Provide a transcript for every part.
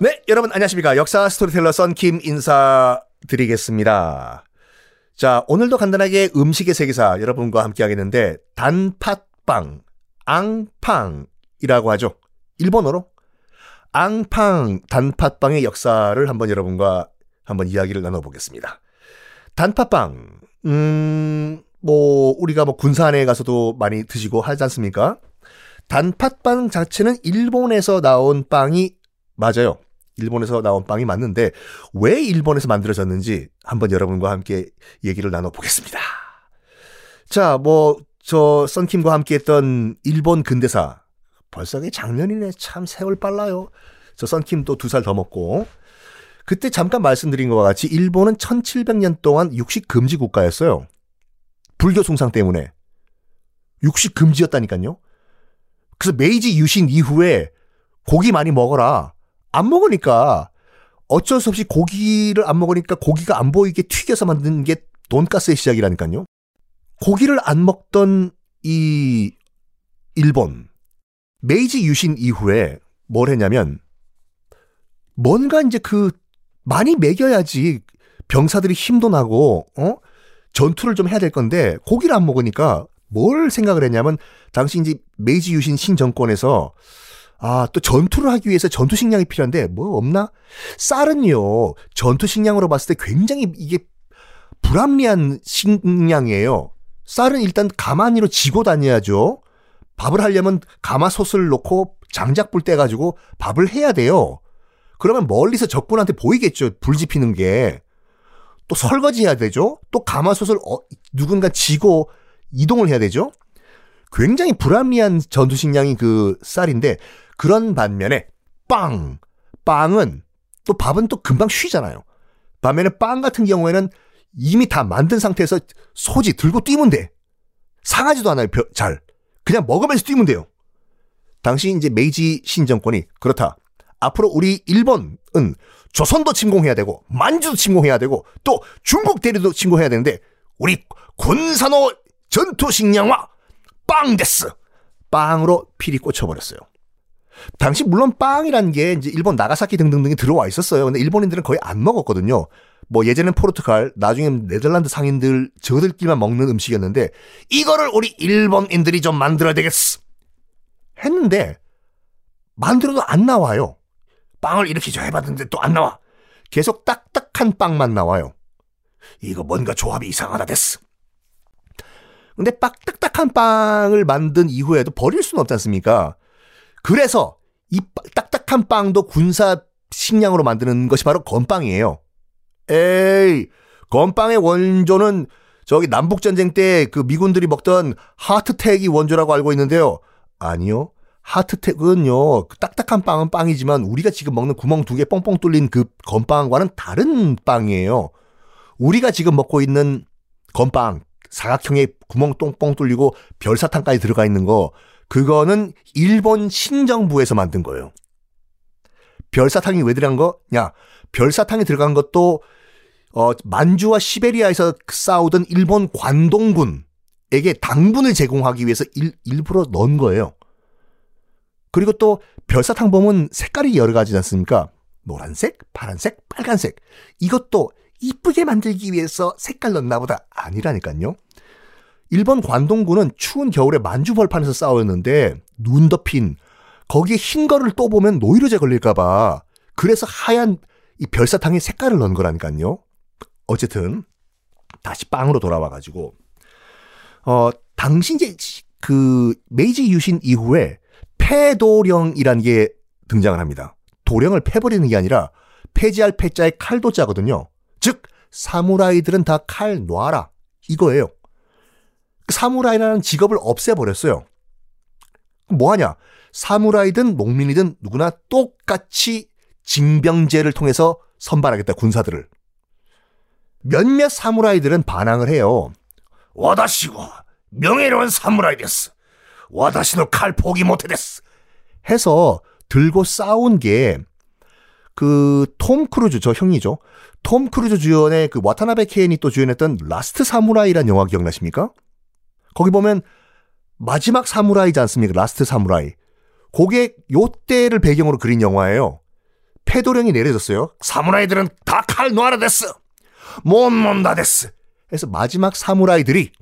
네, 여러분 안녕하십니까. 역사 스토리텔러 썬킴 인사드리겠습니다. 자, 오늘도 간단하게 음식의 세계사 여러분과 함께 하겠는데, 단팥빵, 앙팡이라고 하죠. 일본어로. 앙팡, 단팥빵의 역사를 한번 여러분과 한번 이야기를 나눠보겠습니다. 단팥빵, 음, 뭐, 우리가 뭐 군산에 가서도 많이 드시고 하지 않습니까? 단팥빵 자체는 일본에서 나온 빵이 맞아요. 일본에서 나온 빵이 맞는데 왜 일본에서 만들어졌는지 한번 여러분과 함께 얘기를 나눠보겠습니다. 자, 뭐, 저, 썬킴과 함께 했던 일본 근대사. 벌써 게 작년이네. 참 세월 빨라요. 저 썬킴 또두살 더 먹고. 그때 잠깐 말씀드린 것과 같이 일본은 1700년 동안 육식 금지 국가였어요. 불교 숭상 때문에. 육식 금지였다니까요. 그래서 메이지 유신 이후에 고기 많이 먹어라. 안 먹으니까 어쩔 수 없이 고기를 안 먹으니까 고기가 안 보이게 튀겨서 만든 게 돈가스의 시작이라니까요. 고기를 안 먹던 이 일본 메이지 유신 이후에 뭘 했냐면 뭔가 이제 그 많이 먹여야지 병사들이 힘도 나고 어 전투를 좀 해야 될 건데 고기를 안 먹으니까 뭘 생각을 했냐면 당시 이제 메이지 유신 신정권에서 아, 또 전투를 하기 위해서 전투 식량이 필요한데 뭐 없나? 쌀은요. 전투 식량으로 봤을 때 굉장히 이게 불합리한 식량이에요. 쌀은 일단 가마니로 지고 다녀야죠. 밥을 하려면 가마솥을 놓고 장작불 떼가지고 밥을 해야 돼요. 그러면 멀리서 적군한테 보이겠죠. 불 지피는 게. 또 설거지 해야 되죠. 또 가마솥을 어, 누군가 지고 이동을 해야 되죠. 굉장히 불합리한 전투 식량이 그 쌀인데 그런 반면에 빵, 빵은 또 밥은 또 금방 쉬잖아요. 반면에 빵 같은 경우에는 이미 다 만든 상태에서 소지 들고 뛰면 돼. 상하지도 않아요, 잘. 그냥 먹으면서 뛰면 돼요. 당시 이제 메이지 신정권이 그렇다. 앞으로 우리 일본은 조선도 침공해야 되고 만주도 침공해야 되고 또 중국 대륙도 침공해야 되는데 우리 군사の 전투 식량は 빵 です 빵으로 필이 꽂혀버렸어요. 당시 물론 빵이란 게 이제 일본 나가사키 등등등이 들어와 있었어요. 근데 일본인들은 거의 안 먹었거든요. 뭐 예전엔 포르투갈, 나중엔 네덜란드 상인들 저들끼리만 먹는 음식이었는데 이거를 우리 일본인들이 좀 만들어야 되겠어. 했는데 만들어도 안 나와요. 빵을 이렇게 저 해봤는데 또 안 나와. 계속 딱딱한 빵만 나와요. 이거 뭔가 조합이 이상하다 됐어. 근데 빡 딱딱한 빵을 만든 이후에도 버릴 수는 없지 않습니까? 그래서 이 딱딱한 빵도 군사 식량으로 만드는 것이 바로 건빵이에요. 에이, 건빵의 원조는 저기 남북 전쟁 때 그 미군들이 먹던 하트텍이 원조라고 알고 있는데요. 아니요. 하트텍은요, 그 딱딱한 빵은 빵이지만 우리가 지금 먹는 구멍 두 개 뻥뻥 뚫린 그 건빵과는 다른 빵이에요. 우리가 지금 먹고 있는 건빵, 사각형의 구멍 똥뻥 뚫리고 별사탕까지 들어가 있는 거, 그거는 일본 신정부에서 만든 거예요. 별사탕이 왜 들어간 거냐? 별사탕이 들어간 것도 어, 만주와 시베리아에서 싸우던 일본 관동군에게 당분을 제공하기 위해서 일, 일부러 넣은 거예요. 그리고 또 별사탕 보면 색깔이 여러 가지지 않습니까? 노란색, 파란색, 빨간색. 이것도 이쁘게 만들기 위해서 색깔 넣나 보다 아니라니까요. 일본 관동군은 추운 겨울에 만주 벌판에서 싸웠는데 눈 덮인 거기에 흰 거를 또 보면 노이로제 걸릴까봐 그래서 하얀 이 별사탕에 색깔을 넣은 거라니까요. 어쨌든 다시 빵으로 돌아와가지고 어 당시 이제 그 메이지 유신 이후에 패도령이라는 게 등장을 합니다. 도령을 패버리는 게 아니라 폐지할 패자에 칼도 짜거든요. 즉 사무라이들은 다 칼 놔라 이거예요. 사무라이라는 직업을 없애버렸어요. 뭐 하냐? 사무라이든 농민이든 누구나 똑같이 징병제를 통해서 선발하겠다, 군사들을. 몇몇 사무라이들은 반항을 해요. 私は 명예로운 사무라이 です. 私の 칼 포기 못해 です. 해서 들고 싸운 게 그 톰 크루즈 저 형이죠. 톰 크루즈 주연의 그 와타나베 켄이 또 주연했던 라스트 사무라이란 영화 기억나십니까? 거기 보면 마지막 사무라이지 않습니까? 라스트 사무라이. 그게 요때를 배경으로 그린 영화예요. 패도령이 내려졌어요. 사무라이들은 다 칼 놓아라 です. 못 논다 です. 그래서 마지막 사무라이들이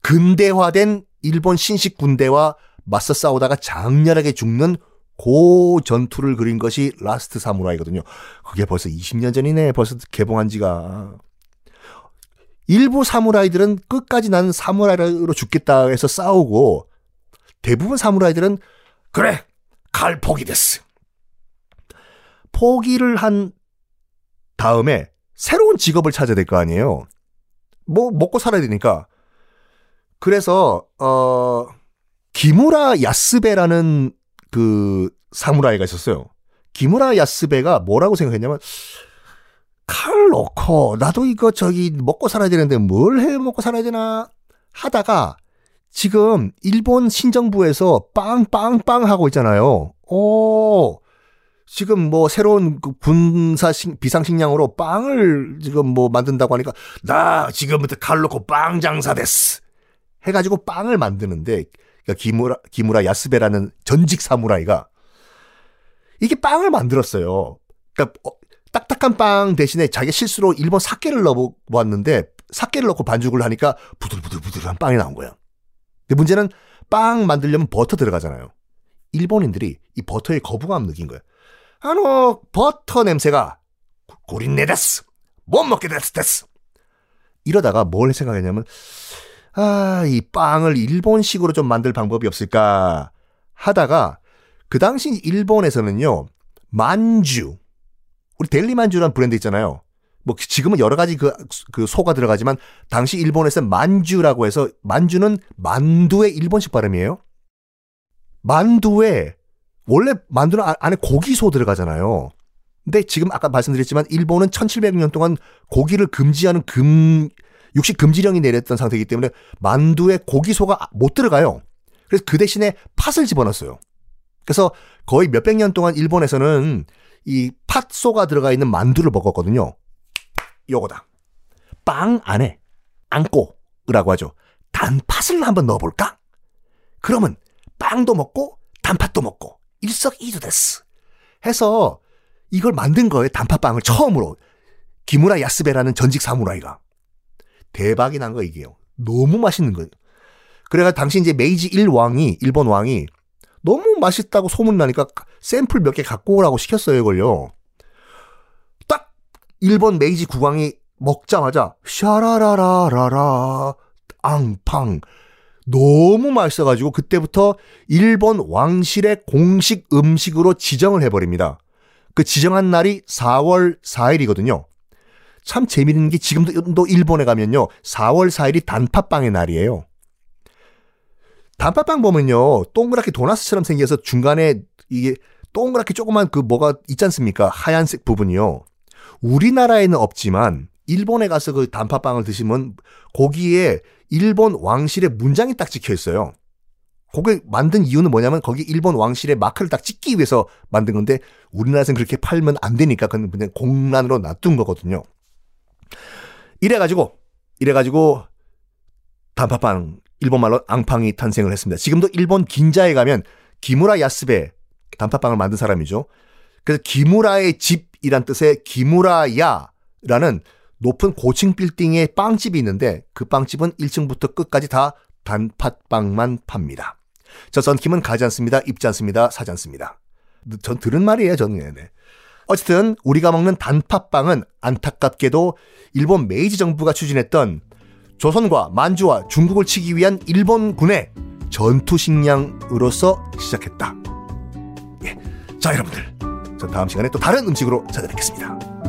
근대화된 일본 신식 군대와 맞서 싸우다가 장렬하게 죽는 고 전투를 그린 것이 라스트 사무라이거든요. 그게 벌써 20년 전이네. 벌써 개봉한 지가. 일부 사무라이들은 끝까지 나는 사무라이로 죽겠다 해서 싸우고 대부분 사무라이들은 그래 칼 포기 됐어. 포기를 한 다음에 새로운 직업을 찾아야 될 거 아니에요. 뭐 먹고 살아야 되니까. 그래서 어 기무라 야스베라는 그 사무라이가 있었어요. 기무라 야스베가 뭐라고 생각했냐면 칼 넣고 나도 이거 저기 먹고 살아야 되는데 뭘 해 먹고 살아야 되나 하다가 지금 일본 신정부에서 빵빵빵 하고 있잖아요. 오 지금 뭐 새로운 그 군사 비상식량으로 빵을 지금 뭐 만든다고 하니까 나 지금부터 칼 넣고 빵 장사 됐어. 해가지고 빵을 만드는데 그러니까 기무라 기무라 야스베라는 전직 사무라이가 이게 빵을 만들었어요. 그러니까 어, 딱딱한 빵 대신에 자기 실수로 일본 사케를 넣어보았는데 사케를 넣고 반죽을 하니까 부들부들부들한 빵이 나온 거야. 근데 문제는 빵 만들려면 버터 들어가잖아요. 일본인들이 이 버터에 거부감 느낀 거야. あの 버터 냄새가 고린내 です 못 먹겠 です です 이러다가 뭘 생각했냐면 아, 이 빵을 일본식으로 좀 만들 방법이 없을까 하다가 그 당시 일본에서는요, 만주, 우리 델리 만주라는 브랜드 있잖아요. 뭐 지금은 여러 가지 그, 그 소가 들어가지만 당시 일본에서는 만주라고 해서 만주는 만두의 일본식 발음이에요. 만두에 원래 만두는 아, 안에 고기소 들어가잖아요. 근데 지금 아까 말씀드렸지만 일본은 1700년 동안 고기를 금지하는 금 육식 금지령이 내렸던 상태이기 때문에 만두에 고기소가 못 들어가요. 그래서 그 대신에 팥을 집어넣었어요. 그래서 거의 몇백 년 동안 일본에서는 이 팥소가 들어가 있는 만두를 먹었거든요. 요거다. 빵 안에 안고라고 하죠. 단팥을 한번 넣어볼까? 그러면 빵도 먹고 단팥도 먹고 일석이조 됐어. 해서 이걸 만든 거예요. 단팥빵을 처음으로. 기무라 야스베라는 전직 사무라이가. 대박이 난거 이게요. 너무 맛있는 거예요. 그래가 당시 이제 메이지 일왕이 일본 왕이 너무 맛있다고 소문 나니까 샘플 몇 개 갖고 오라고 시켰어요, 이걸요. 딱 일본 메이지 국왕이 먹자마자 샤라라라라라 あんパン 너무 맛있어가지고 그때부터 일본 왕실의 공식 음식으로 지정을 해버립니다. 그 지정한 날이 4월 4일이거든요. 참 재미있는 게 지금도 일본에 가면요. 4월 4일이 단팥빵의 날이에요. 단팥빵 보면요. 동그랗게 도나스처럼 생겨서 중간에 이게 동그랗게 조그만 그 뭐가 있지 않습니까? 하얀색 부분이요. 우리나라에는 없지만 일본에 가서 그 단팥빵을 드시면 거기에 일본 왕실의 문장이 딱 찍혀 있어요. 그게 만든 이유는 뭐냐면 거기 일본 왕실의 마크를 딱 찍기 위해서 만든 건데 우리나라에서는 그렇게 팔면 안 되니까 그냥 공란으로 놔둔 거거든요. 이래가지고 이래가지고 단팥빵 일본말로 앙팡이 탄생을 했습니다. 지금도 일본 긴자에 가면 기무라 야스베 단팥빵을 만든 사람이죠. 그래서 기무라의 집이란 뜻의 기무라야라는 높은 고층 빌딩의 빵집이 있는데 그 빵집은 1층부터 끝까지 다 단팥빵만 팝니다. 저 썬킴은 가지 않습니다. 입지 않습니다. 사지 않습니다. 전 들은 말이에요. 저는. 네. 어쨌든 우리가 먹는 단팥빵은 안타깝게도 일본 메이지 정부가 추진했던 조선과 만주와 중국을 치기 위한 일본군의 전투 식량으로서 시작했다. 예. 자, 여러분들. 저 다음 시간에 또 다른 음식으로 찾아뵙겠습니다.